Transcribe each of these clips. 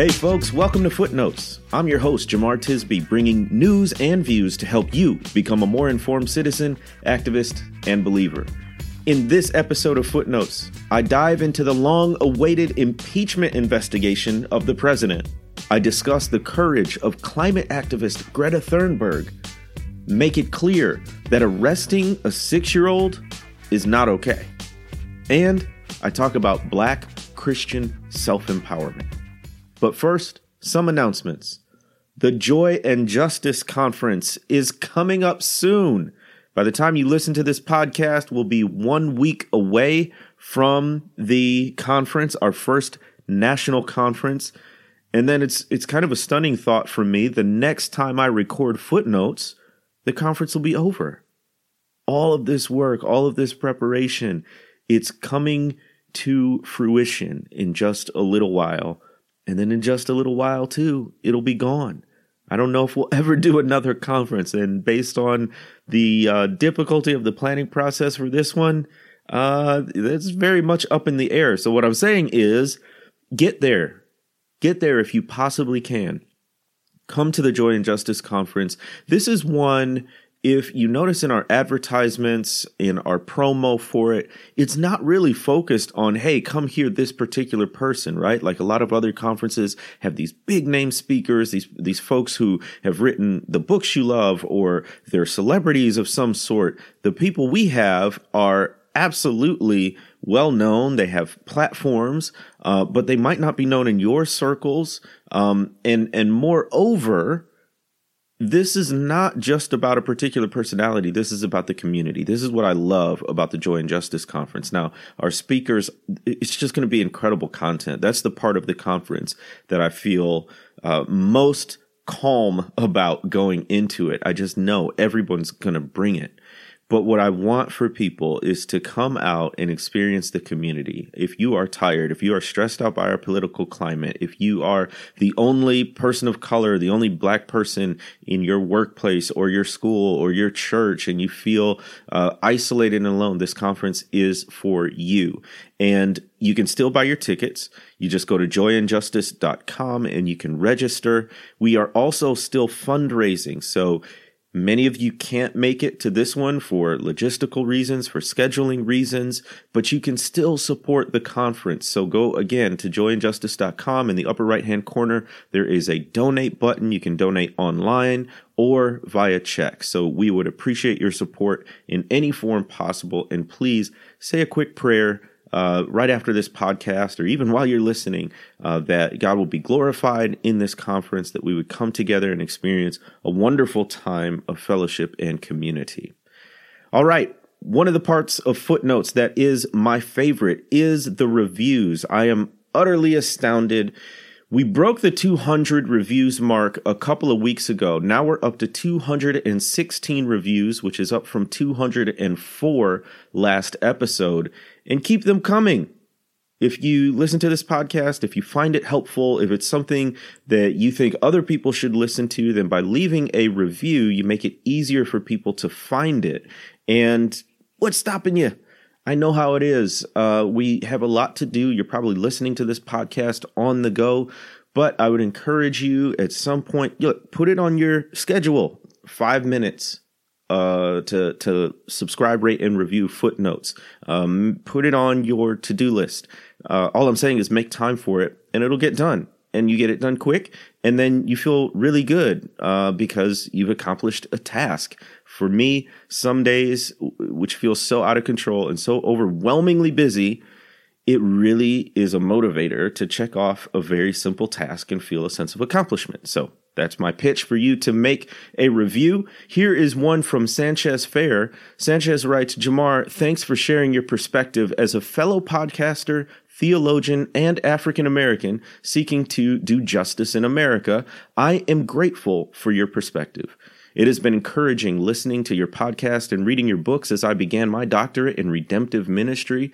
Hey, folks, welcome to Footnotes. I'm your host, Jemar Tisby, bringing news and views to help you become a more informed citizen, activist, and believer. In this episode of Footnotes, I dive into the long awaited impeachment investigation of the president. I discuss the courage of climate activist Greta Thunberg. Make it clear that arresting a six year old is not okay. And I talk about black Christian self empowerment. But first, some announcements. The Joy and Justice Conference is coming up soon. By the time you listen to this podcast, we'll be one week away from the conference, our first national conference. And then it's it's kind of a stunning thought for me. The next time I record footnotes, the conference will be over. All of this work, all of this preparation, it's coming to fruition in just a little while. And then in just a little while, too, it'll be gone. I don't know if we'll ever do another conference. And based on the uh, difficulty of the planning process for this one, uh, it's very much up in the air. So, what I'm saying is get there. Get there if you possibly can. Come to the Joy and Justice Conference. This is one if you notice in our advertisements, in our promo for it, it's not really focused on, hey, come hear this particular person, right? Like a lot of other conferences have these big name speakers, these, these folks who have written the books you love or they're celebrities of some sort. The people we have are absolutely well known. They have platforms, uh, but they might not be known in your circles. Um, and, and moreover, this is not just about a particular personality. This is about the community. This is what I love about the Joy and Justice Conference. Now, our speakers, it's just going to be incredible content. That's the part of the conference that I feel uh, most calm about going into it. I just know everyone's going to bring it. But what I want for people is to come out and experience the community. If you are tired, if you are stressed out by our political climate, if you are the only person of color, the only black person in your workplace or your school or your church, and you feel uh, isolated and alone, this conference is for you. And you can still buy your tickets. You just go to joyandjustice.com and you can register. We are also still fundraising. So Many of you can't make it to this one for logistical reasons, for scheduling reasons, but you can still support the conference. So go again to joyandjustice.com in the upper right hand corner. There is a donate button. You can donate online or via check. So we would appreciate your support in any form possible. And please say a quick prayer uh, right after this podcast, or even while you're listening, uh, that God will be glorified in this conference, that we would come together and experience a wonderful time of fellowship and community. All right. One of the parts of footnotes that is my favorite is the reviews. I am utterly astounded we broke the 200 reviews mark a couple of weeks ago. Now we're up to 216 reviews, which is up from 204 last episode. And keep them coming. If you listen to this podcast, if you find it helpful, if it's something that you think other people should listen to, then by leaving a review, you make it easier for people to find it. And what's stopping you? I know how it is. Uh, we have a lot to do. You're probably listening to this podcast on the go, but I would encourage you at some point, look, put it on your schedule. Five minutes uh, to to subscribe, rate, and review footnotes. Um, put it on your to do list. Uh, all I'm saying is make time for it, and it'll get done. And you get it done quick, and then you feel really good uh, because you've accomplished a task. For me, some days, which feel so out of control and so overwhelmingly busy, it really is a motivator to check off a very simple task and feel a sense of accomplishment. So that's my pitch for you to make a review. Here is one from Sanchez Fair. Sanchez writes, Jemar, thanks for sharing your perspective as a fellow podcaster, theologian, and African American seeking to do justice in America. I am grateful for your perspective. It has been encouraging listening to your podcast and reading your books as I began my doctorate in redemptive ministry.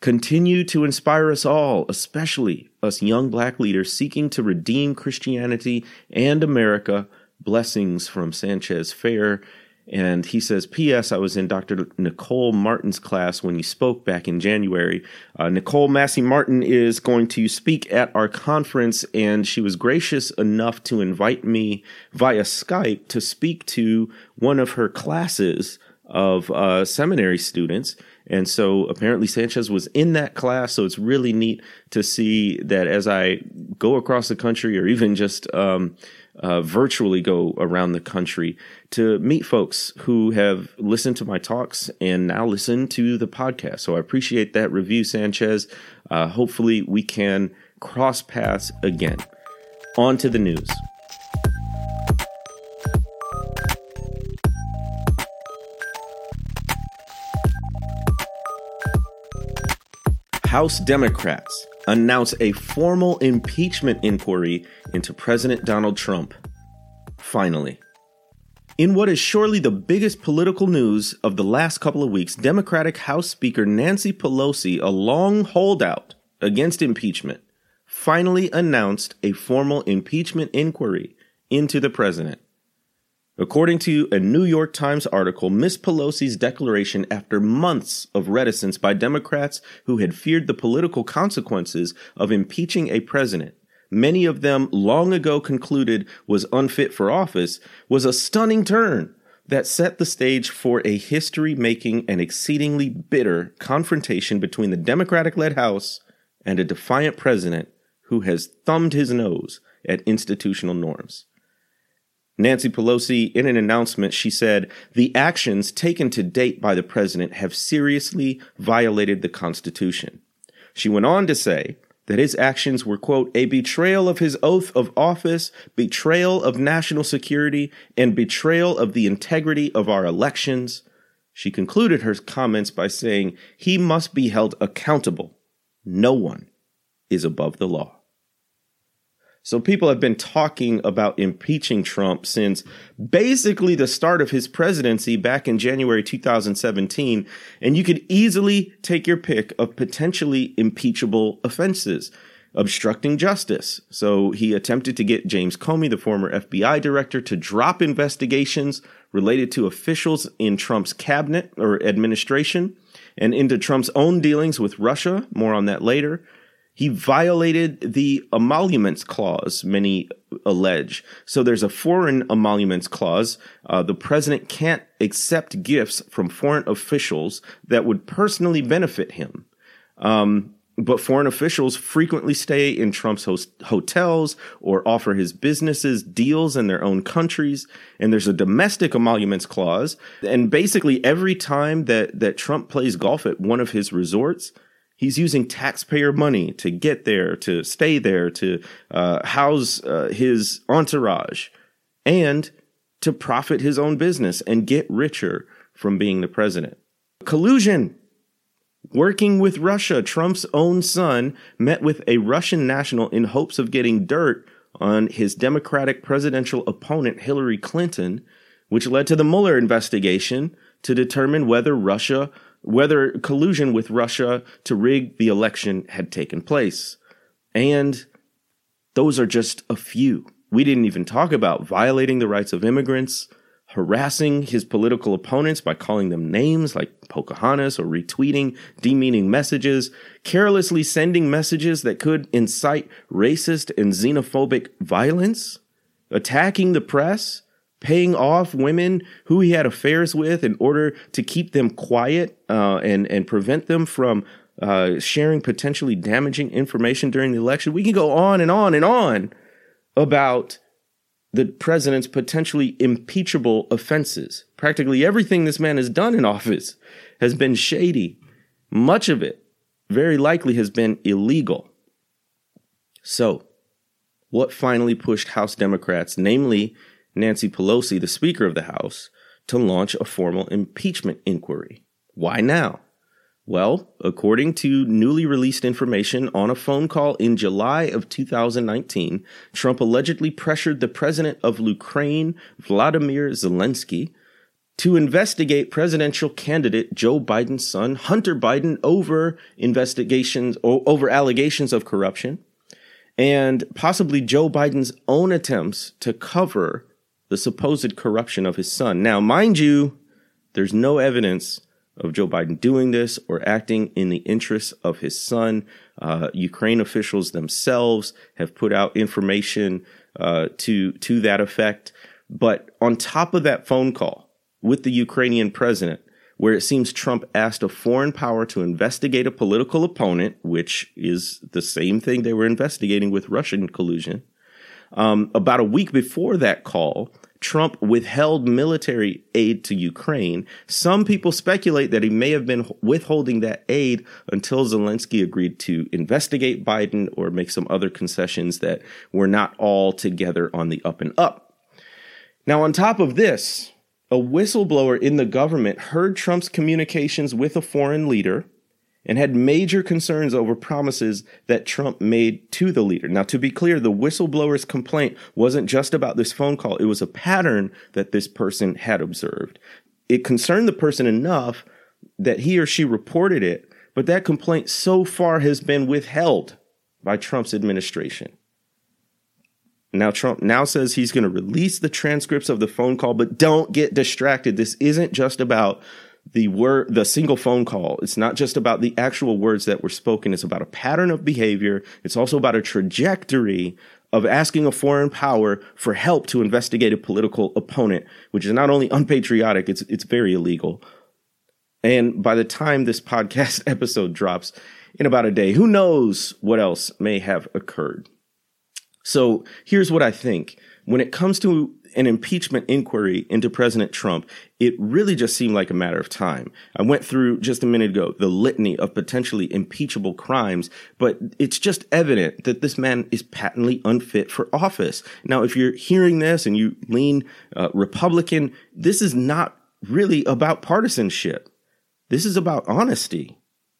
Continue to inspire us all, especially us young black leaders seeking to redeem Christianity and America. Blessings from Sanchez Fair. And he says, P.S. I was in Dr. Nicole Martin's class when you spoke back in January. Uh, Nicole Massie Martin is going to speak at our conference, and she was gracious enough to invite me via Skype to speak to one of her classes of uh, seminary students. And so apparently Sanchez was in that class. So it's really neat to see that as I go across the country or even just um, uh, virtually go around the country to meet folks who have listened to my talks and now listen to the podcast. So I appreciate that review, Sanchez. Uh, hopefully, we can cross paths again. On to the news. House Democrats announce a formal impeachment inquiry into President Donald Trump. Finally. In what is surely the biggest political news of the last couple of weeks, Democratic House Speaker Nancy Pelosi, a long holdout against impeachment, finally announced a formal impeachment inquiry into the president. According to a New York Times article, Ms. Pelosi's declaration after months of reticence by Democrats who had feared the political consequences of impeaching a president, many of them long ago concluded was unfit for office, was a stunning turn that set the stage for a history making and exceedingly bitter confrontation between the Democratic led House and a defiant president who has thumbed his nose at institutional norms. Nancy Pelosi, in an announcement, she said, The actions taken to date by the president have seriously violated the Constitution. She went on to say that his actions were, quote, a betrayal of his oath of office, betrayal of national security, and betrayal of the integrity of our elections. She concluded her comments by saying, He must be held accountable. No one is above the law. So people have been talking about impeaching Trump since basically the start of his presidency back in January 2017. And you could easily take your pick of potentially impeachable offenses. Obstructing justice. So he attempted to get James Comey, the former FBI director, to drop investigations related to officials in Trump's cabinet or administration and into Trump's own dealings with Russia. More on that later. He violated the emoluments clause, many allege. So there's a foreign emoluments clause. Uh, the president can't accept gifts from foreign officials that would personally benefit him. Um, but foreign officials frequently stay in Trump's host- hotels or offer his businesses deals in their own countries. And there's a domestic emoluments clause. And basically every time that, that Trump plays golf at one of his resorts, He's using taxpayer money to get there, to stay there, to uh, house uh, his entourage, and to profit his own business and get richer from being the president. Collusion. Working with Russia, Trump's own son met with a Russian national in hopes of getting dirt on his Democratic presidential opponent, Hillary Clinton, which led to the Mueller investigation to determine whether Russia whether collusion with Russia to rig the election had taken place. And those are just a few. We didn't even talk about violating the rights of immigrants, harassing his political opponents by calling them names like Pocahontas or retweeting demeaning messages, carelessly sending messages that could incite racist and xenophobic violence, attacking the press, paying off women who he had affairs with in order to keep them quiet uh, and and prevent them from uh, sharing potentially damaging information during the election. We can go on and on and on about the president's potentially impeachable offenses. Practically everything this man has done in office has been shady. Much of it, very likely, has been illegal. So, what finally pushed House Democrats, namely Nancy Pelosi, the Speaker of the House, to launch a formal impeachment inquiry. Why now? Well, according to newly released information on a phone call in July of 2019, Trump allegedly pressured the president of Ukraine, Vladimir Zelensky, to investigate presidential candidate Joe Biden's son, Hunter Biden, over investigations over allegations of corruption and possibly Joe Biden's own attempts to cover the supposed corruption of his son. Now, mind you, there's no evidence of Joe Biden doing this or acting in the interests of his son. Uh, Ukraine officials themselves have put out information uh, to to that effect. But on top of that phone call with the Ukrainian president, where it seems Trump asked a foreign power to investigate a political opponent, which is the same thing they were investigating with Russian collusion. Um, about a week before that call, Trump withheld military aid to Ukraine. Some people speculate that he may have been withholding that aid until Zelensky agreed to investigate Biden or make some other concessions that were not all together on the up and up. Now, on top of this, a whistleblower in the government heard Trump's communications with a foreign leader and had major concerns over promises that Trump made to the leader. Now, to be clear, the whistleblower's complaint wasn't just about this phone call. It was a pattern that this person had observed. It concerned the person enough that he or she reported it, but that complaint so far has been withheld by Trump's administration. Now, Trump now says he's going to release the transcripts of the phone call, but don't get distracted. This isn't just about the word, the single phone call. It's not just about the actual words that were spoken. It's about a pattern of behavior. It's also about a trajectory of asking a foreign power for help to investigate a political opponent, which is not only unpatriotic, it's, it's very illegal. And by the time this podcast episode drops in about a day, who knows what else may have occurred. So here's what I think. When it comes to an impeachment inquiry into President Trump, it really just seemed like a matter of time. I went through just a minute ago the litany of potentially impeachable crimes, but it's just evident that this man is patently unfit for office. Now, if you're hearing this and you lean uh, Republican, this is not really about partisanship. This is about honesty.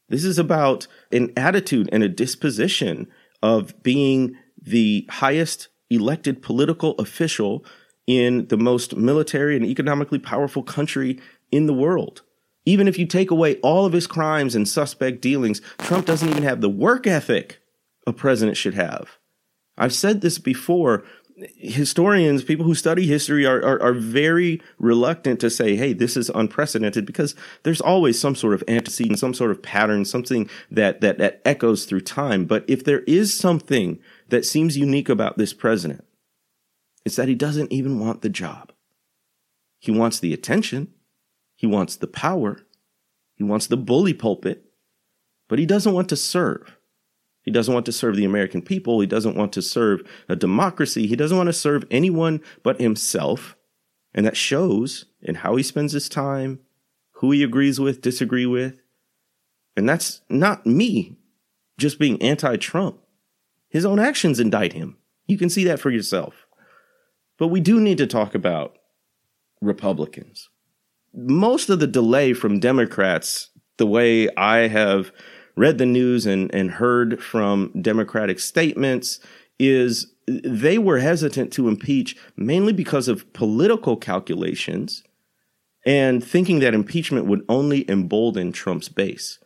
This is about an attitude and a disposition of being the highest elected political official in the most military and economically powerful country in the world. Even if you take away all of his crimes and suspect dealings, Trump doesn't even have the work ethic a president should have. I've said this before. Historians, people who study history, are, are, are, very reluctant to say, hey, this is unprecedented because there's always some sort of antecedent, some sort of pattern, something that, that, that echoes through time. But if there is something that seems unique about this president, it's that he doesn't even want the job. He wants the attention. He wants the power. He wants the bully pulpit, but he doesn't want to serve. He doesn't want to serve the American people. He doesn't want to serve a democracy. He doesn't want to serve anyone but himself. And that shows in how he spends his time, who he agrees with, disagree with. And that's not me just being anti Trump. His own actions indict him. You can see that for yourself. But we do need to talk about Republicans. Most of the delay from Democrats, the way I have read the news and, and heard from Democratic statements, is they were hesitant to impeach mainly because of political calculations and thinking that impeachment would only embolden Trump's base.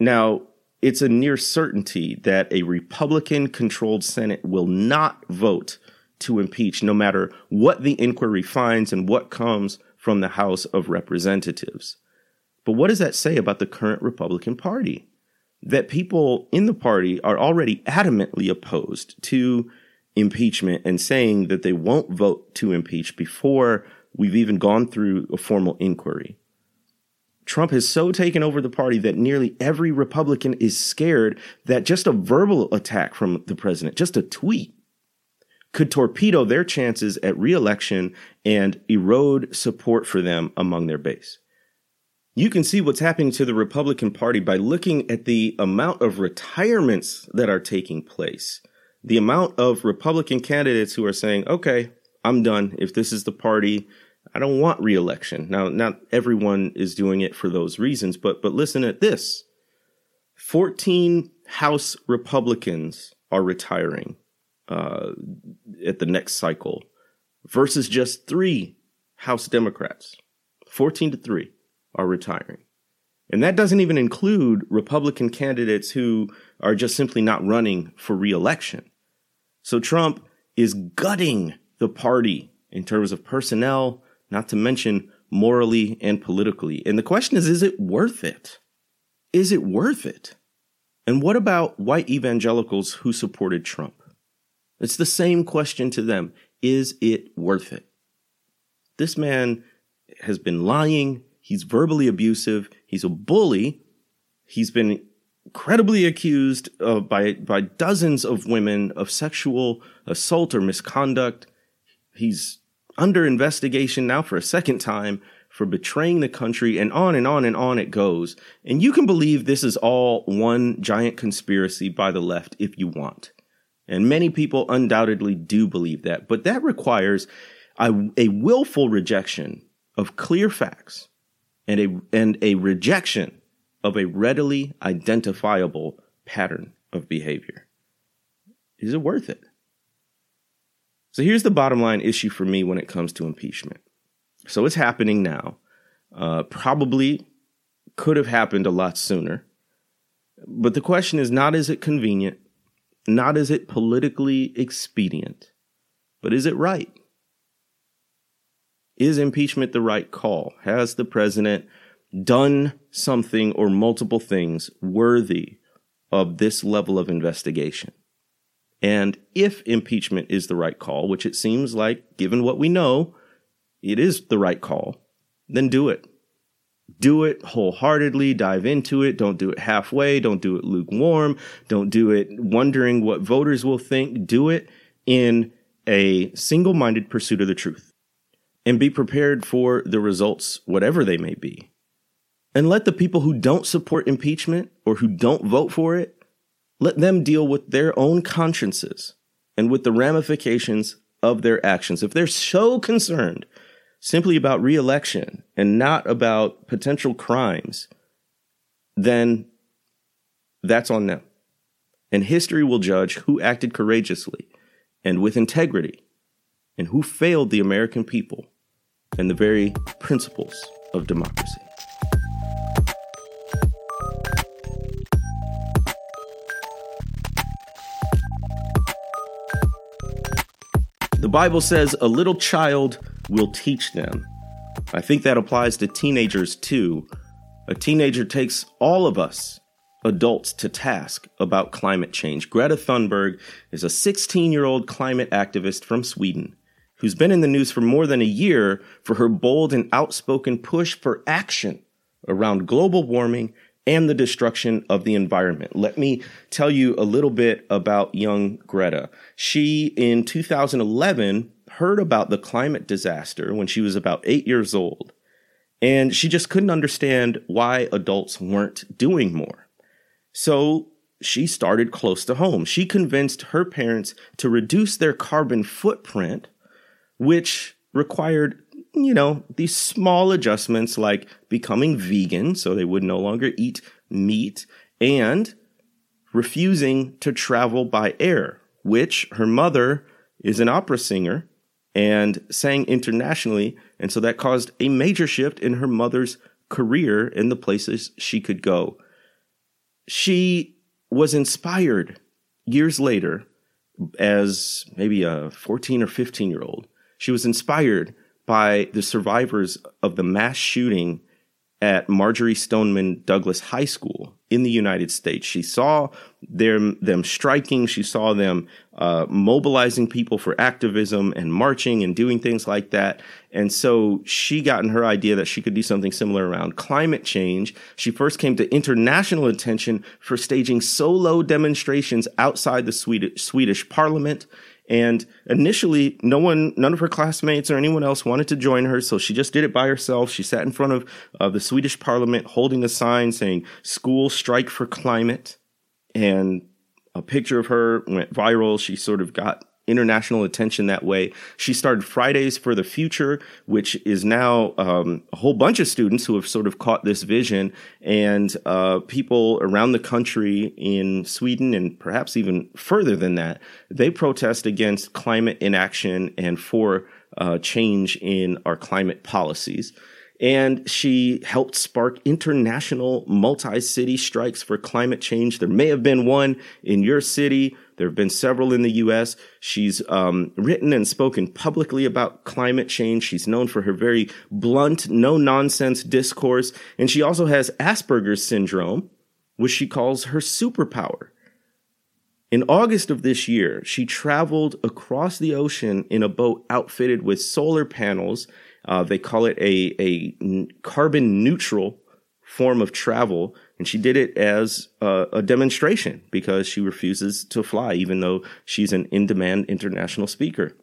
Now, it's a near certainty that a Republican controlled Senate will not vote to impeach, no matter what the inquiry finds and what comes from the House of Representatives. But what does that say about the current Republican Party? That people in the party are already adamantly opposed to impeachment and saying that they won't vote to impeach before we've even gone through a formal inquiry. Trump has so taken over the party that nearly every Republican is scared that just a verbal attack from the president, just a tweet, could torpedo their chances at reelection and erode support for them among their base. You can see what's happening to the Republican Party by looking at the amount of retirements that are taking place. The amount of Republican candidates who are saying, okay, I'm done. If this is the party, I don't want reelection. Now, not everyone is doing it for those reasons, but, but listen at this 14 House Republicans are retiring uh, at the next cycle versus just three House Democrats. 14 to 3 are retiring. And that doesn't even include Republican candidates who are just simply not running for reelection. So Trump is gutting the party in terms of personnel, not to mention morally and politically. And the question is, is it worth it? Is it worth it? And what about white evangelicals who supported Trump? It's the same question to them. Is it worth it? This man has been lying. He's verbally abusive. He's a bully. He's been credibly accused of, by, by dozens of women of sexual assault or misconduct. He's under investigation now for a second time for betraying the country and on and on and on it goes. And you can believe this is all one giant conspiracy by the left if you want. And many people undoubtedly do believe that, but that requires a, a willful rejection of clear facts and a, and a rejection of a readily identifiable pattern of behavior. Is it worth it? So here's the bottom line issue for me when it comes to impeachment. So it's happening now. Uh, probably could have happened a lot sooner. But the question is not is it convenient, not is it politically expedient, but is it right? Is impeachment the right call? Has the president done something or multiple things worthy of this level of investigation? And if impeachment is the right call, which it seems like, given what we know, it is the right call, then do it. Do it wholeheartedly, dive into it. Don't do it halfway. Don't do it lukewarm. Don't do it wondering what voters will think. Do it in a single minded pursuit of the truth and be prepared for the results, whatever they may be. And let the people who don't support impeachment or who don't vote for it, let them deal with their own consciences and with the ramifications of their actions. If they're so concerned simply about reelection and not about potential crimes, then that's on them. And history will judge who acted courageously and with integrity and who failed the American people and the very principles of democracy. The Bible says a little child will teach them. I think that applies to teenagers too. A teenager takes all of us adults to task about climate change. Greta Thunberg is a 16 year old climate activist from Sweden who's been in the news for more than a year for her bold and outspoken push for action around global warming and the destruction of the environment. Let me tell you a little bit about young Greta. She, in 2011, heard about the climate disaster when she was about eight years old, and she just couldn't understand why adults weren't doing more. So she started close to home. She convinced her parents to reduce their carbon footprint which required, you know, these small adjustments like becoming vegan so they would no longer eat meat and refusing to travel by air, which her mother is an opera singer and sang internationally. And so that caused a major shift in her mother's career in the places she could go. She was inspired years later as maybe a 14 or 15 year old she was inspired by the survivors of the mass shooting at Marjory Stoneman Douglas High School in the United States. She saw them, them striking, she saw them uh, mobilizing people for activism and marching and doing things like that. And so she got in her idea that she could do something similar around climate change. She first came to international attention for staging solo demonstrations outside the Swedish, Swedish parliament and initially, no one, none of her classmates or anyone else wanted to join her. So she just did it by herself. She sat in front of uh, the Swedish parliament holding a sign saying, School Strike for Climate. And a picture of her went viral. She sort of got international attention that way. She started Fridays for the Future, which is now um, a whole bunch of students who have sort of caught this vision, and uh, people around the country in Sweden and perhaps even further than that, they protest against climate inaction and for uh, change in our climate policies. and she helped spark international multi city strikes for climate change. There may have been one in your city. There have been several in the US. She's um, written and spoken publicly about climate change. She's known for her very blunt, no nonsense discourse. And she also has Asperger's syndrome, which she calls her superpower. In August of this year, she traveled across the ocean in a boat outfitted with solar panels uh, they call it a, a carbon neutral form of travel. And she did it as a, a demonstration because she refuses to fly, even though she's an in demand international speaker.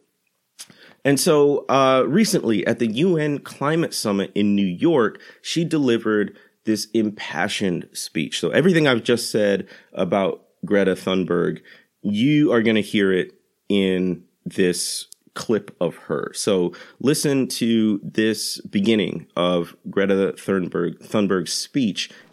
And so uh, recently at the UN Climate Summit in New York, she delivered this impassioned speech. So everything I've just said about Greta Thunberg, you are going to hear it in this clip of her. So listen to this beginning of Greta Thunberg Thunberg's speech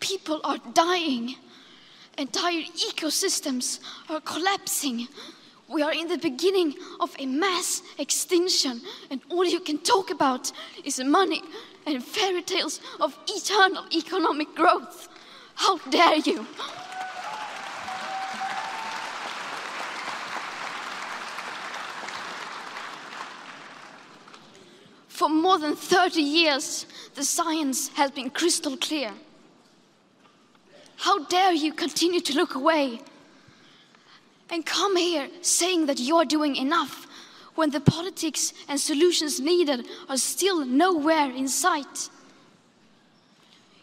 people are dying, entire ecosystems are collapsing. We are in the beginning of a mass extinction, and all you can talk about is money and fairy tales of eternal economic growth. How dare you! For more than 30 years, the science has been crystal clear. How dare you continue to look away and come here saying that you're doing enough when the politics and solutions needed are still nowhere in sight?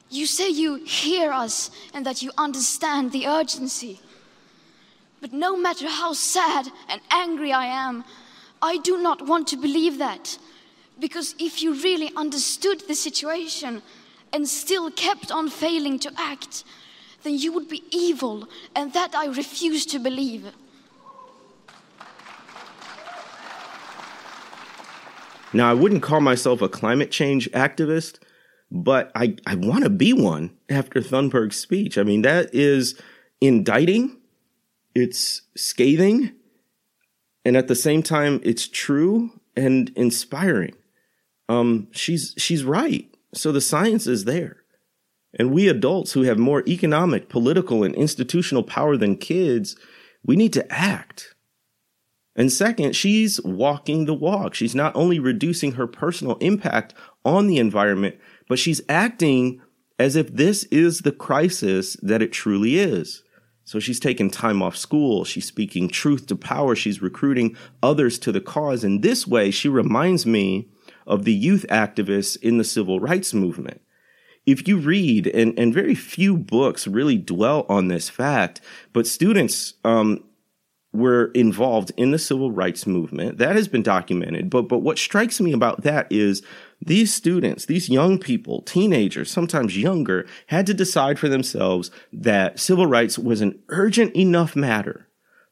You say you hear us and that you understand the urgency. But no matter how sad and angry I am, I do not want to believe that because if you really understood the situation and still kept on failing to act, then you would be evil, and that I refuse to believe. Now, I wouldn't call myself a climate change activist, but I, I want to be one after Thunberg's speech. I mean, that is indicting, it's scathing, and at the same time, it's true and inspiring um, she's she's right. So the science is there. And we adults who have more economic, political, and institutional power than kids, we need to act. And second, she's walking the walk. She's not only reducing her personal impact on the environment, but she's acting as if this is the crisis that it truly is. So she's taking time off school. She's speaking truth to power. She's recruiting others to the cause. In this way, she reminds me of the youth activists in the civil rights movement. If you read, and, and very few books really dwell on this fact, but students um, were involved in the civil rights movement. That has been documented. But, but what strikes me about that is these students, these young people, teenagers, sometimes younger, had to decide for themselves that civil rights was an urgent enough matter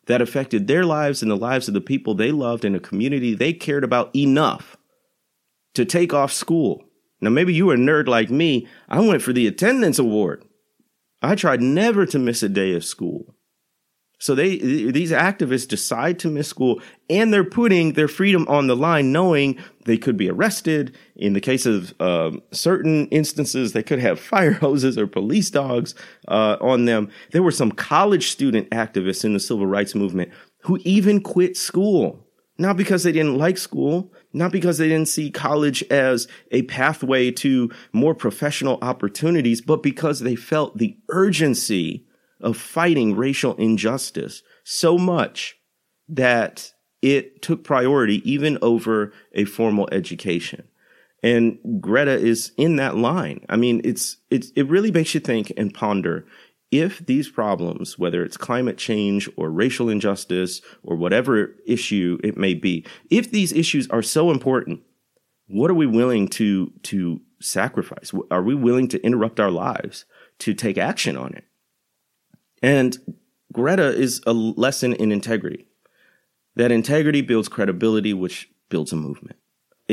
that affected their lives and the lives of the people they loved in a community they cared about enough to take off school. Now, maybe you were a nerd like me. I went for the attendance award. I tried never to miss a day of school. So they, these activists decide to miss school and they're putting their freedom on the line, knowing they could be arrested. In the case of um, certain instances, they could have fire hoses or police dogs uh, on them. There were some college student activists in the civil rights movement who even quit school, not because they didn't like school, not because they didn't see college as a pathway to more professional opportunities, but because they felt the urgency of fighting racial injustice so much that it took priority even over a formal education. And Greta is in that line. I mean, it's, it's, it really makes you think and ponder if these problems, whether it's climate change or racial injustice or whatever issue it may be, if these issues are so important, what are we willing to, to sacrifice? Are we willing to interrupt our lives to take action on it? And Greta is a lesson in integrity. That integrity builds credibility, which builds a movement.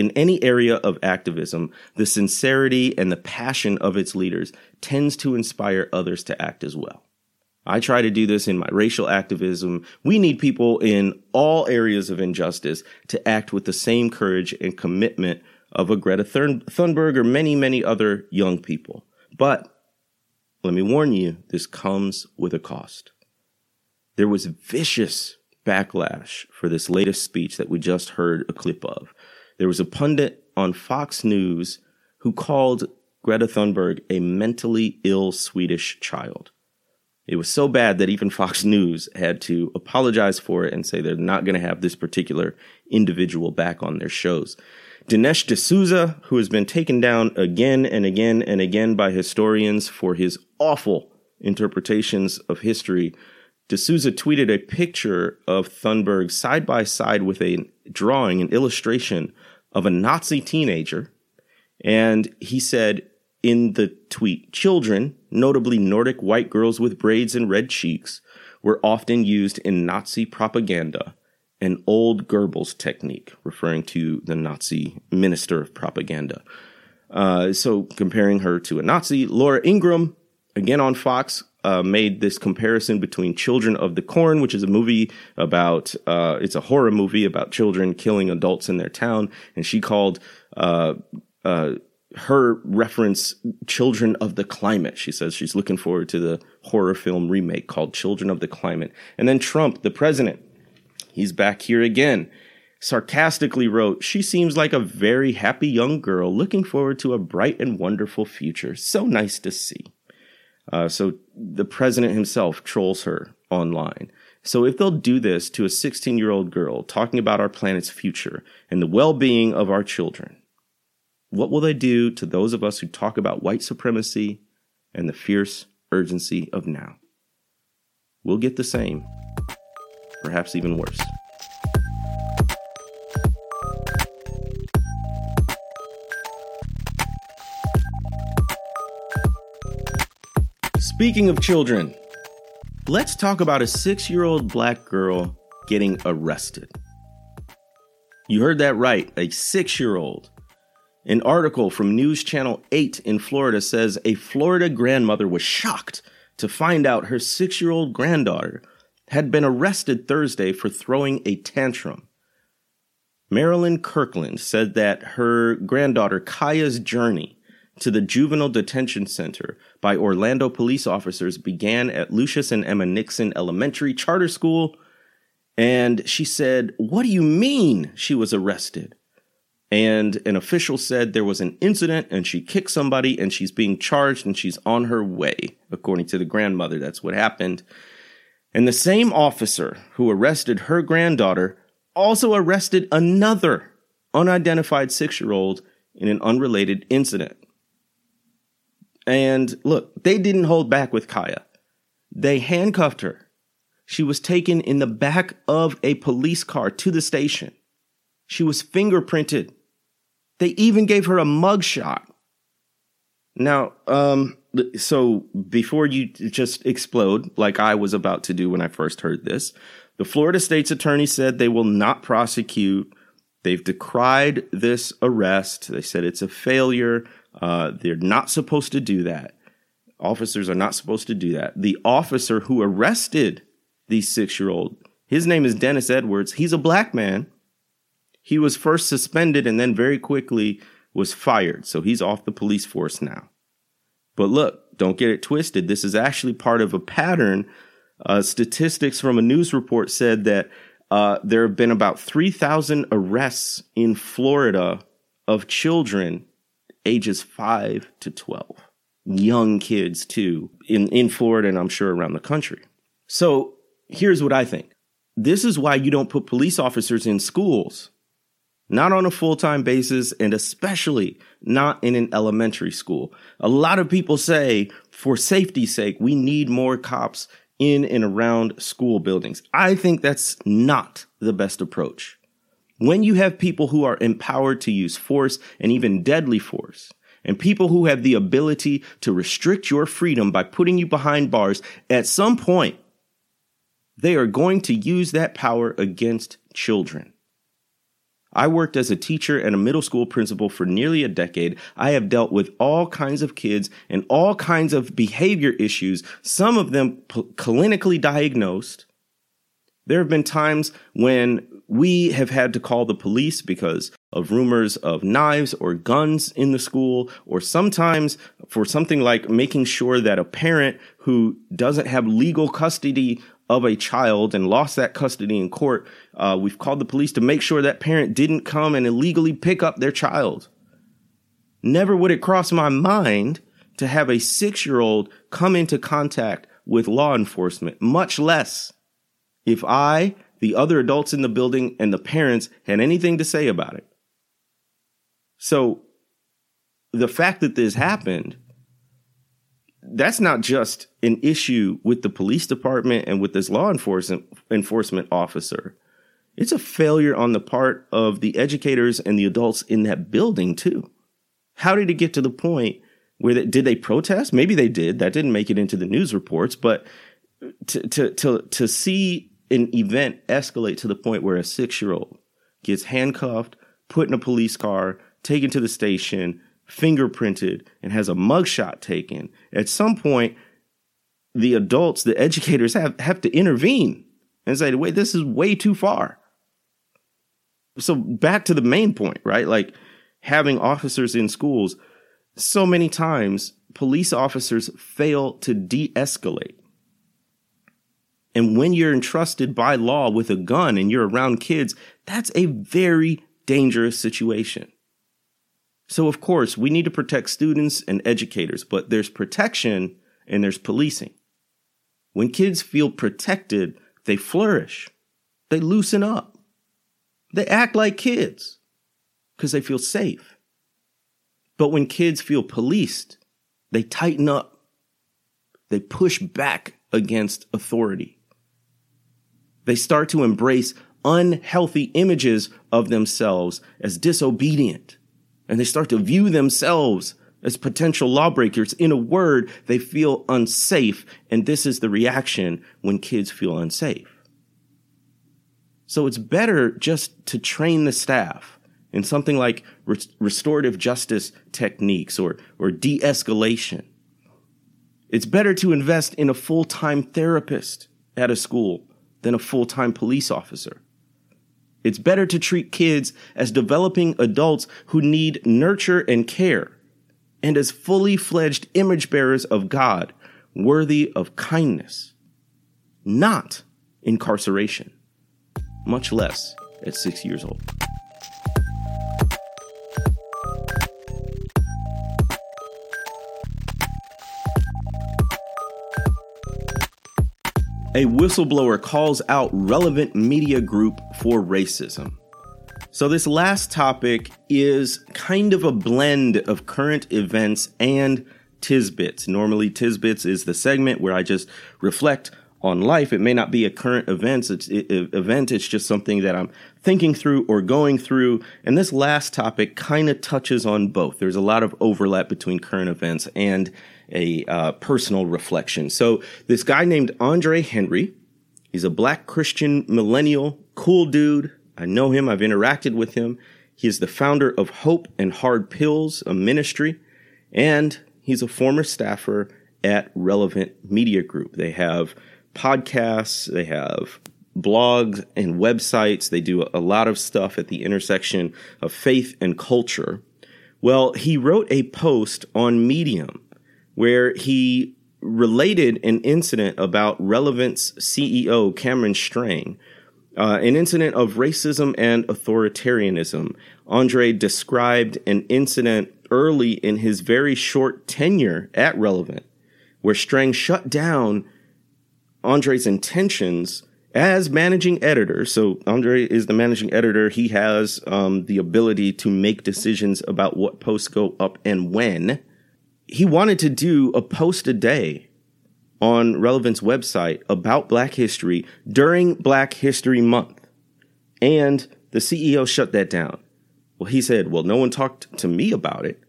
In any area of activism, the sincerity and the passion of its leaders tends to inspire others to act as well. I try to do this in my racial activism. We need people in all areas of injustice to act with the same courage and commitment of a Greta Thunberg or many, many other young people. But let me warn you, this comes with a cost. There was vicious backlash for this latest speech that we just heard a clip of. There was a pundit on Fox News who called Greta Thunberg a mentally ill Swedish child. It was so bad that even Fox News had to apologize for it and say they're not going to have this particular individual back on their shows. Dinesh D'Souza, who has been taken down again and again and again by historians for his awful interpretations of history, D'Souza tweeted a picture of Thunberg side by side with a drawing, an illustration of a Nazi teenager. And he said in the tweet, children, notably Nordic white girls with braids and red cheeks, were often used in Nazi propaganda, an old Goebbels technique, referring to the Nazi minister of propaganda. Uh, so comparing her to a Nazi, Laura Ingraham, again on Fox, uh, made this comparison between Children of the Corn, which is a movie about, uh, it's a horror movie about children killing adults in their town. And she called, uh, uh, her reference Children of the Climate. She says she's looking forward to the horror film remake called Children of the Climate. And then Trump, the president, he's back here again. Sarcastically wrote, She seems like a very happy young girl looking forward to a bright and wonderful future. So nice to see. Uh, so the president himself trolls her online. So if they'll do this to a 16 year old girl talking about our planet's future and the well being of our children, what will they do to those of us who talk about white supremacy and the fierce urgency of now? We'll get the same, perhaps even worse. Speaking of children, let's talk about a six year old black girl getting arrested. You heard that right, a six year old. An article from News Channel 8 in Florida says a Florida grandmother was shocked to find out her six year old granddaughter had been arrested Thursday for throwing a tantrum. Meralyn Kirkland said that her granddaughter Kaia's journey to the Juvenile Detention Center by Orlando police officers began at Lucious and Emma Nixon Elementary Charter School. And she said, What do you mean she was arrested? And an official said there was an incident and she kicked somebody and she's being charged and she's on her way. According to the grandmother, that's what happened. And the same officer who arrested her granddaughter also arrested another unidentified six year old in an unrelated incident. And look, they didn't hold back with Kaia. They handcuffed her. She was taken in the back of a police car to the station. She was fingerprinted. They even gave her a mugshot. Now, um, so before you just explode like I was about to do when I first heard this, the Florida state's attorney said they will not prosecute. They've decried this arrest. They said it's a failure. Uh, they're not supposed to do that. Officers are not supposed to do that. The officer who arrested the six year old, his name is Dennis Edwards. He's a black man. He was first suspended and then very quickly was fired. So he's off the police force now. But look, don't get it twisted. This is actually part of a pattern. Uh, statistics from a news report said that uh, there have been about 3,000 arrests in Florida of children ages 5 to 12. Young kids, too, in, in Florida and I'm sure around the country. So here's what I think this is why you don't put police officers in schools, not on a full time basis, and especially not in an elementary school. A lot of people say, for safety's sake, we need more cops in and around school buildings. I think that's not the best approach. When you have people who are empowered to use force and even deadly force, And people who have the ability to restrict your freedom by putting you behind bars, at some point, they are going to use that power against children. I worked as a teacher and a middle school principal for nearly a decade. I have dealt with all kinds of kids and all kinds of behavior issues, some of them p- clinically diagnosed. There have been times when we have had to call the police because of rumors of knives or guns in the school, or sometimes for something like making sure that a parent who doesn't have legal custody of a child and lost that custody in court, uh, we've called the police to make sure that parent didn't come and illegally pick up their child. Never would it cross my mind to have a six year old come into contact with law enforcement, much less if I, the other adults in the building, and the parents had anything to say about it. So the fact that this happened that's not just an issue with the police department and with this law enforcement officer. It's a failure on the part of the educators and the adults in that building too. How did it get to the point where they, did they protest? Maybe they did. That didn't make it into the news reports, but to to to to see an event escalate to the point where a 6-year-old gets handcuffed, put in a police car, taken to the station, fingerprinted and has a mugshot taken, at some point, the adults, the educators have, have to intervene and say, wait, this is way too far. So back to the main point, right? Like having officers in schools, so many times police officers fail to de-escalate. And when you're entrusted by law with a gun and you're around kids, that's a very dangerous situation. So, of course, we need to protect students and educators, but there's protection and there's policing. When kids feel protected, they flourish, they loosen up, they act like kids because they feel safe. But when kids feel policed, they tighten up, they push back against authority. They start to embrace unhealthy images of themselves as disobedient and they start to view themselves as potential lawbreakers. In a word, they feel unsafe. And this is the reaction when kids feel unsafe. So it's better just to train the staff in something like restorative justice techniques or, or de escalation. It's better to invest in a full time therapist at a school than a full time police officer. It's better to treat kids as developing adults who need nurture and care, and as fully fledged image bearers of God, worthy of kindness, not incarceration, much less at six years old. A whistleblower calls out relevant media group for racism. So, this last topic is kind of a blend of current events and Tisbits. Normally, Tisbits is the segment where I just reflect on life. It may not be a current events it's, it, event. It's just something that I'm thinking through or going through. And this last topic kind of touches on both. There's a lot of overlap between current events and a uh, personal reflection. So this guy named Andre Henry, he's a black Christian millennial, cool dude. I know him. I've interacted with him. He is the founder of Hope and Hard Pills, a ministry, and he's a former staffer at Relevant Media Group. They have podcasts, they have blogs and websites. They do a lot of stuff at the intersection of faith and culture. Well, he wrote a post on Medium where he related an incident about Relevant's CEO Cameron Strang, uh, an incident of racism and authoritarianism. Andre described an incident early in his very short tenure at Relevant, where Strang shut down Andre's intentions as managing editor. So Andre is the managing editor. He has um, the ability to make decisions about what posts go up and when he wanted to do a post a day on Relevant's website about Black history during Black History Month. And the CEO shut that down. Well, he said, Well, no one talked to me about it.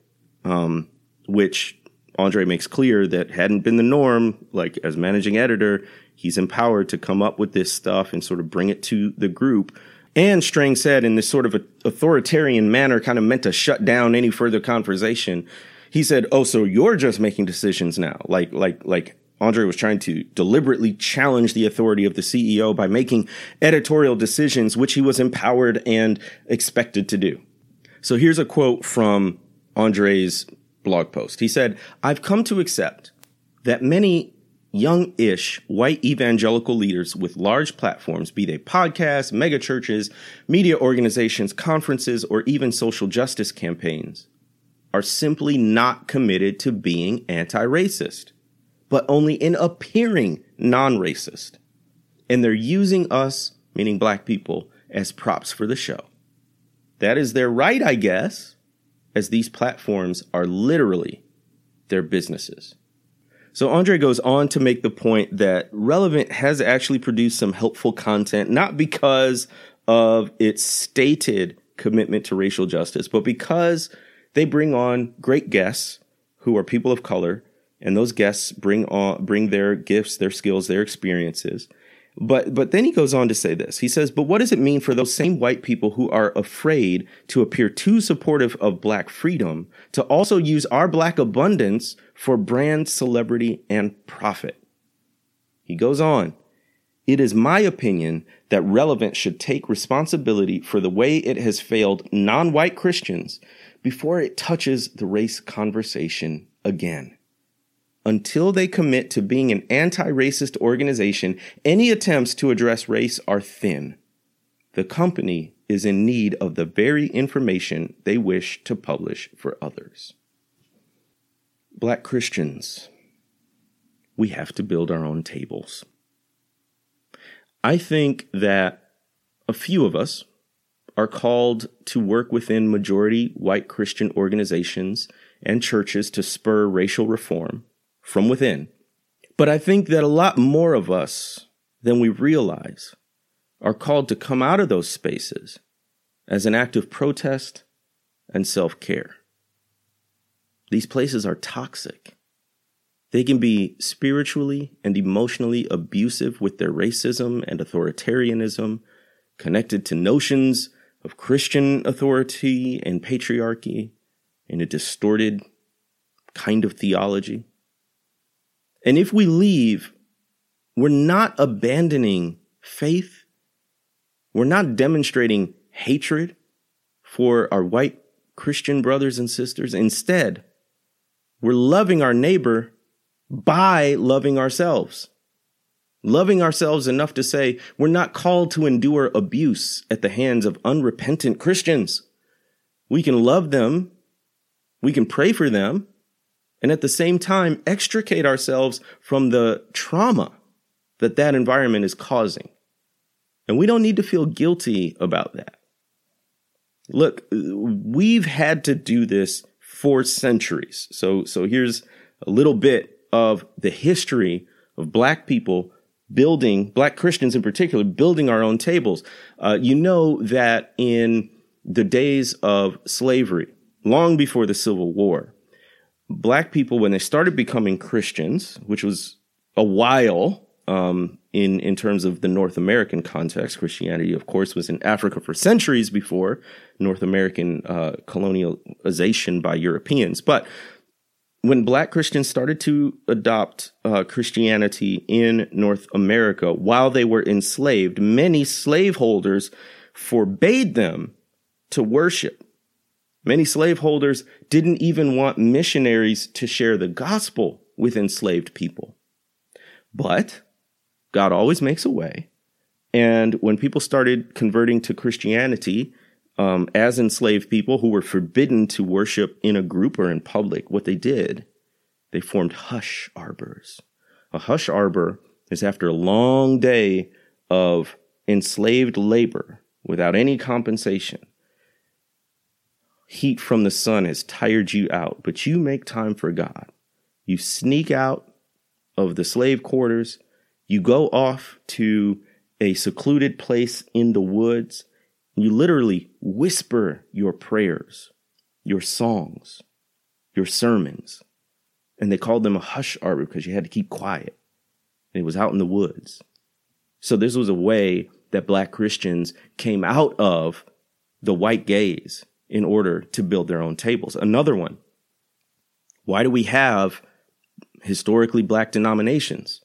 Um, which Andre makes clear that hadn't been the norm. Like as managing editor, he's empowered to come up with this stuff and sort of bring it to the group. And Strang said in this sort of authoritarian manner, kind of meant to shut down any further conversation. He said, "Oh, so you're just making decisions now? Like, like, like Andre was trying to deliberately challenge the authority of the CEO by making editorial decisions, which he was empowered and expected to do." So here's a quote from Andre's blog post. He said, I've come to accept that many young ish white evangelical leaders with large platforms, be they podcasts, megachurches, media organizations, conferences, or even social justice campaigns, are simply not committed to being anti racist, but only in appearing non racist. And they're using us, meaning black people, as props for the show. That is their right, I guess, as these platforms are literally their businesses. So Andre goes on to make the point that Relevant has actually produced some helpful content, not because of its stated commitment to racial justice, but because they bring on great guests who are people of color, and those guests bring on bring their gifts, their skills, their experiences. But but then he goes on to say this. He says, "But what does it mean for those same white people who are afraid to appear too supportive of black freedom to also use our black abundance for brand celebrity and profit?" He goes on, "It is my opinion that relevant should take responsibility for the way it has failed non-white Christians before it touches the race conversation again." Until they commit to being an anti racist organization, any attempts to address race are thin. The company is in need of the very information they wish to publish for others. Black Christians, we have to build our own tables. I think that a few of us are called to work within majority white Christian organizations and churches to spur racial reform from within. But I think that a lot more of us than we realize are called to come out of those spaces as an act of protest and self care. These places are toxic. They can be spiritually and emotionally abusive with their racism and authoritarianism, connected to notions of Christian authority and patriarchy in a distorted kind of theology. And if we leave, we're not abandoning faith. We're not demonstrating hatred for our white Christian brothers and sisters. Instead, we're loving our neighbor by loving ourselves. Loving ourselves enough to say we're not called to endure abuse at the hands of unrepentant Christians. We can love them. We can pray for them and at the same time extricate ourselves from the trauma that that environment is causing. And we don't need to feel guilty about that. Look, we've had to do this for centuries. So, so here's a little bit of the history of black people building, black Christians in particular, building our own tables. Uh, you know that in the days of slavery, long before the Civil War, black people when they started becoming Christians, which was a while um, in in terms of the North American context. Christianity, of course, was in Africa for centuries before North American uh, colonialization by Europeans. But when black Christians started to adopt uh, Christianity in North America while they were enslaved, many slaveholders forbade them to worship Many slaveholders didn't even want missionaries to share the gospel with enslaved people. But God always makes a way. And when people started converting to Christianity um, as enslaved people who were forbidden to worship in a group or in public, what they did, they formed hush arbors. A hush arbor is after a long day of enslaved labor without any compensation heat from the sun has tired you out, but you make time for God. You sneak out of the slave quarters, you go off to a secluded place in the woods, you literally whisper your prayers, your songs, your sermons. And they called them a hush arbor because you had to keep quiet. And it was out in the woods. So this was a way that black Christians came out of the white gaze in order to build their own tables. Another one. Why do we have historically black denominations?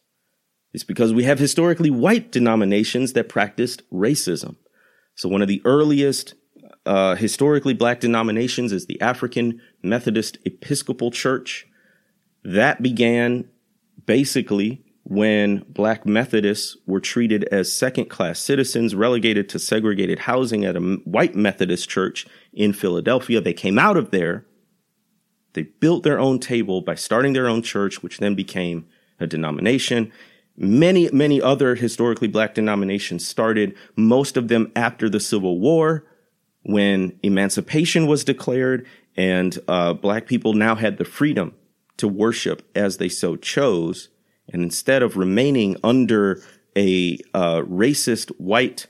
It's because we have historically white denominations that practiced racism. So one of the earliest uh, historically black denominations is the African Methodist Episcopal Church. That began basically when black Methodists were treated as second class citizens, relegated to segregated housing at a white Methodist church in Philadelphia. They came out of there. They built their own table by starting their own church, which then became a denomination. Many, many other historically black denominations started, most of them after the Civil War, when emancipation was declared and uh, black people now had the freedom to worship as they so chose and instead of remaining under a uh, racist white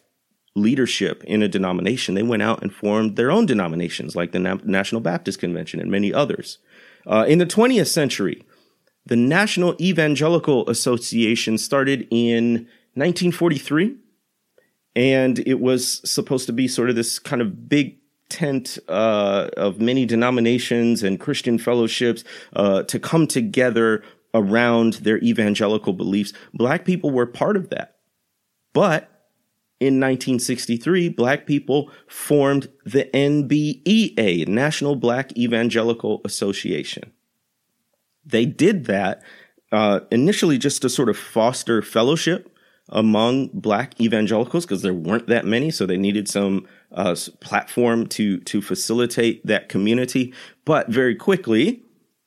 leadership in a denomination, they went out and formed their own denominations, like the Na- National Baptist Convention and many others. Uh, in the 20th century, the National Evangelical Association started in 1943, and it was supposed to be sort of this kind of big tent uh, of many denominations and Christian fellowships uh, to come together around their evangelical beliefs. Black people were part of that. But in 1963, black people formed the NBEA, National Black Evangelical Association. They did that uh, initially just to sort of foster fellowship among black evangelicals because there weren't that many, so they needed some uh, platform to to facilitate that community. But very quickly,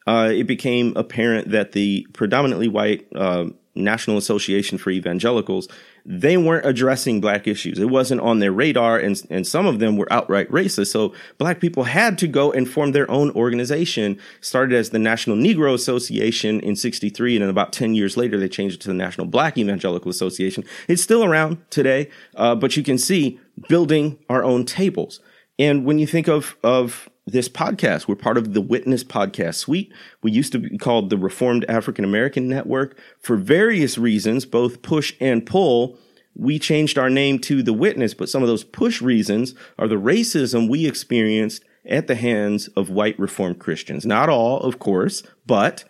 uh, it became apparent that the predominantly white uh, National Association for Evangelicals they weren't addressing black issues. It wasn't on their radar, and and some of them were outright racist. So black people had to go and form their own organization. Started as the National Negro Association in '63, and then about ten years later, they changed it to the National Black Evangelical Association. It's still around today, uh, but you can see building our own tables. And when you think of of this podcast. We're part of the Witness Podcast Suite. We used to be called the Reformed African American Network. For various reasons, both push and pull, we changed our name to The Witness, but some of those push reasons are the racism we experienced at the hands of white Reformed Christians. Not all, of course, but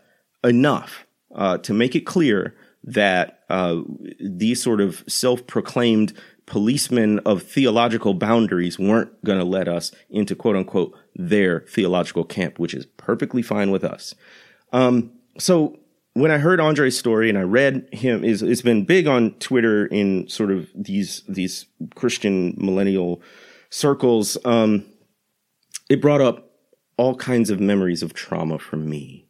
enough uh, to make it clear that uh, these sort of self proclaimed policemen of theological boundaries weren't going to let us into quote unquote their theological camp, which is perfectly fine with us. Um, so when I heard Andre's story and I read him, is it's been big on Twitter in sort of these these Christian millennial circles. Um, it brought up all kinds of memories of trauma for me.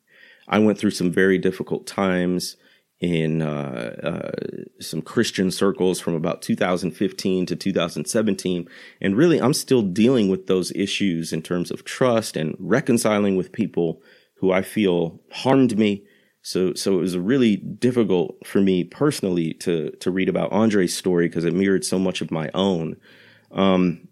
I went through some very difficult times in uh, uh, some Christian circles from about 2015 to 2017. And really, I'm still dealing with those issues in terms of trust and reconciling with people who I feel harmed me. So, so it was really difficult for me personally to to read about Andre's story because it mirrored so much of my own. Um,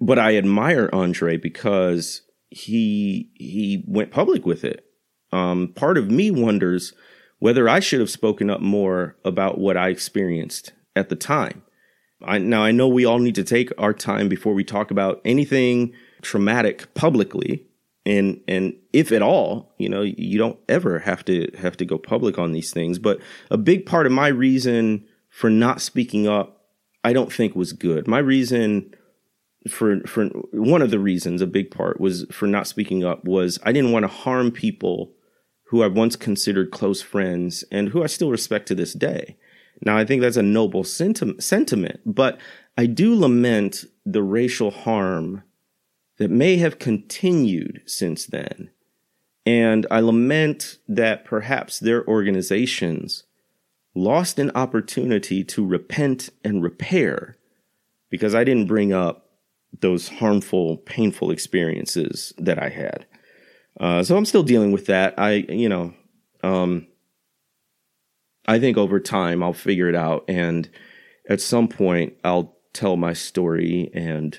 but I admire Andre because he he went public with it. Um, part of me wonders whether I should have spoken up more about what I experienced at the time. I, now, I know we all need to take our time before we talk about anything traumatic publicly. And, and if at all, you know, you don't ever have to have to go public on these things. But a big part of my reason for not speaking up, I don't think was good. My reason for for one of the reasons, a big part was for not speaking up was I didn't want to harm people who I once considered close friends and who I still respect to this day. Now, I think that's a noble senti- sentiment, but I do lament the racial harm that may have continued since then. And I lament that perhaps their organizations lost an opportunity to repent and repair because I didn't bring up those harmful, painful experiences that I had. Uh, so I'm still dealing with that. I, you know, um, I think over time I'll figure it out, and at some point I'll tell my story and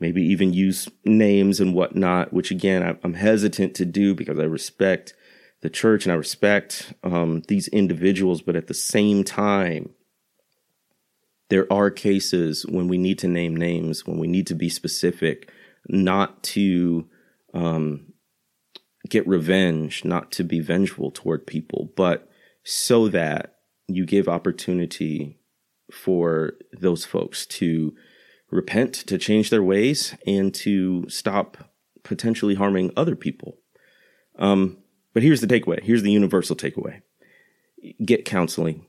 maybe even use names and whatnot, which again, I'm hesitant to do because I respect the church and I respect um, these individuals, but at the same time, there are cases when we need to name names, when we need to be specific, not to um, get revenge, not to be vengeful toward people, but so that you give opportunity for those folks to repent, to change their ways, and to stop potentially harming other people. Um, but here's the takeaway. Here's the universal takeaway. Get counseling.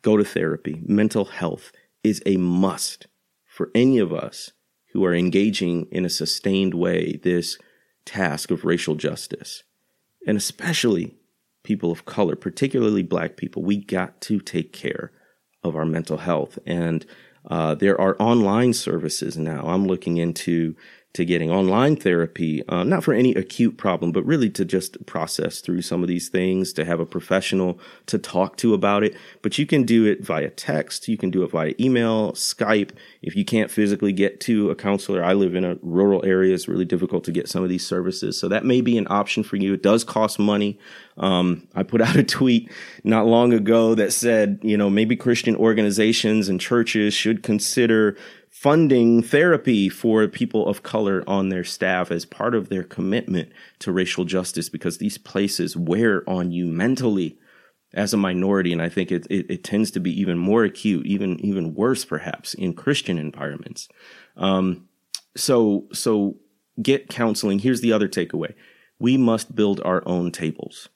Go to therapy. Mental health is a must for any of us who are engaging in a sustained way this task of racial justice. And especially people of color, particularly black people, we got to take care of our mental health. And uh, there are online services now. I'm looking into to getting online therapy, uh, not for any acute problem, but really to just process through some of these things, to have a professional to talk to about it. But you can do it via text, you can do it via email, Skype. If you can't physically get to a counselor, I live in a rural area, it's really difficult to get some of these services. So that may be an option for you. It does cost money. Um, I put out a tweet not long ago that said, you know, maybe Christian organizations and churches should consider funding therapy for people of color on their staff as part of their commitment to racial justice because these places wear on you mentally as a minority. And i think it, it, it tends to be even more acute even even worse perhaps in christian environments. Um, so so get counseling. Here's the other takeaway. We must build our own tables.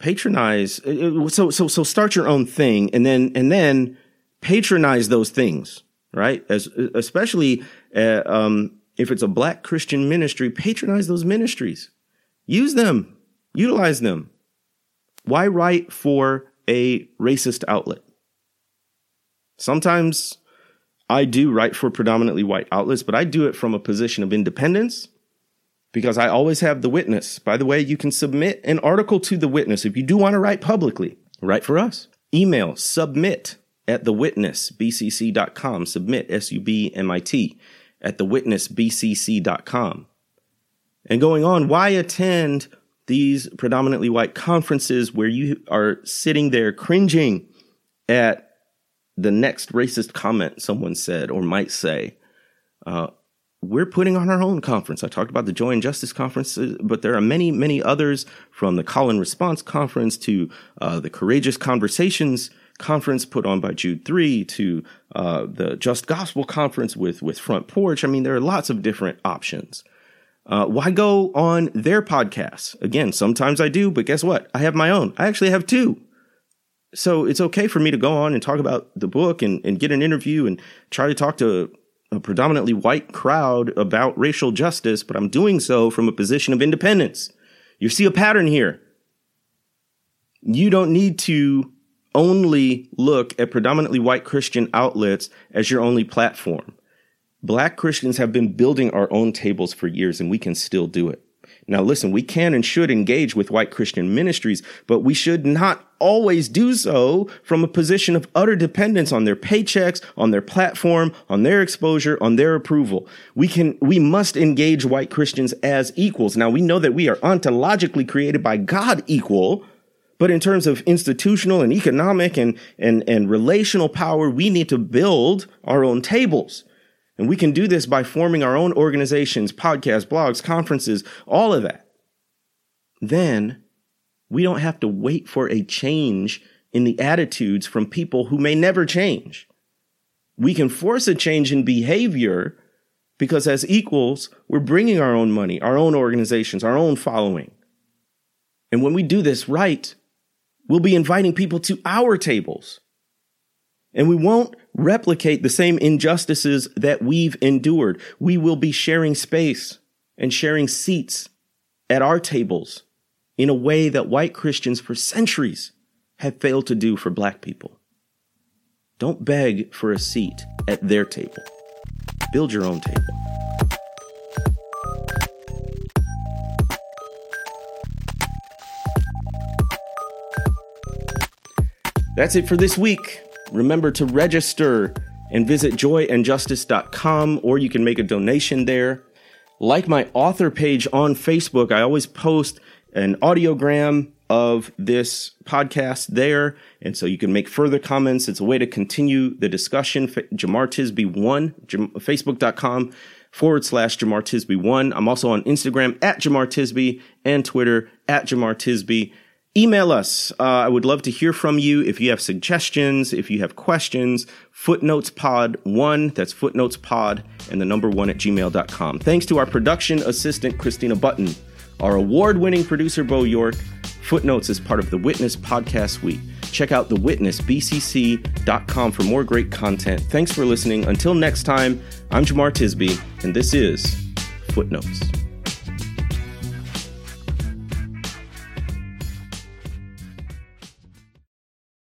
Patronize uh, uh, so so so start your own thing and then and then patronize those things right? As especially uh, um, if it's a black Christian ministry, patronize those ministries, use them, utilize them. Why write for a racist outlet? Sometimes I do write for predominantly white outlets, but I do it from a position of independence because I always have the witness. By the way, you can submit an article to the witness if you do want to write publicly. Write for us. Email submit at thewitnessbcc.com. Submit, S U B M I T, at thewitnessbcc.com. And going on, why attend these predominantly white conferences where you are sitting there cringing at the next racist comment someone said or might say? Uh, we're putting on our own conference. I talked about the Joy and Justice Conference, but there are many, many others from the Call and Response Conference to uh, the Courageous Conversations conference put on by Jude 3 to uh, the Just Gospel conference with, with Front Porch. I mean, there are lots of different options. Uh, why go on their podcasts? Again, sometimes I do, but guess what? I have my own. I actually have two. So it's okay for me to go on and talk about the book and, and get an interview and try to talk to a predominantly white crowd about racial justice, but I'm doing so from a position of independence. You see a pattern here. You don't need to only look at predominantly white Christian outlets as your only platform. Black Christians have been building our own tables for years and we can still do it. Now listen, we can and should engage with white Christian ministries, but we should not always do so from a position of utter dependence on their paychecks, on their platform, on their exposure, on their approval. We can, we must engage white Christians as equals. Now we know that we are ontologically created by God equal, but in terms of institutional and economic and, and, and relational power, we need to build our own tables. And we can do this by forming our own organizations, podcasts, blogs, conferences, all of that. Then we don't have to wait for a change in the attitudes from people who may never change. We can force a change in behavior because as equals, we're bringing our own money, our own organizations, our own following. And when we do this right, We'll be inviting people to our tables. And we won't replicate the same injustices that we've endured. We will be sharing space and sharing seats at our tables in a way that white Christians for centuries have failed to do for black people. Don't beg for a seat at their table. Build your own table. That's it for this week. Remember to register and visit joyandjustice.com or you can make a donation there. Like my author page on Facebook, I always post an audiogram of this podcast there. And so you can make further comments. It's a way to continue the discussion. Jemar Tisby one, facebook.com forward slash Jemar Tisby one. I'm also on Instagram at Jemar Tisby and Twitter at Jemar Tisby. Email us. Uh, I would love to hear from you if you have suggestions, if you have questions. Footnotespod1, that's footnotespod, and the number one at gmail.com. Thanks to our production assistant, Christina Button. Our award winning producer, Bo York. Footnotes is part of the Witness Podcast Suite. Check out thewitnessbcc.com for more great content. Thanks for listening. Until next time, I'm Jemar Tisby, and this is Footnotes.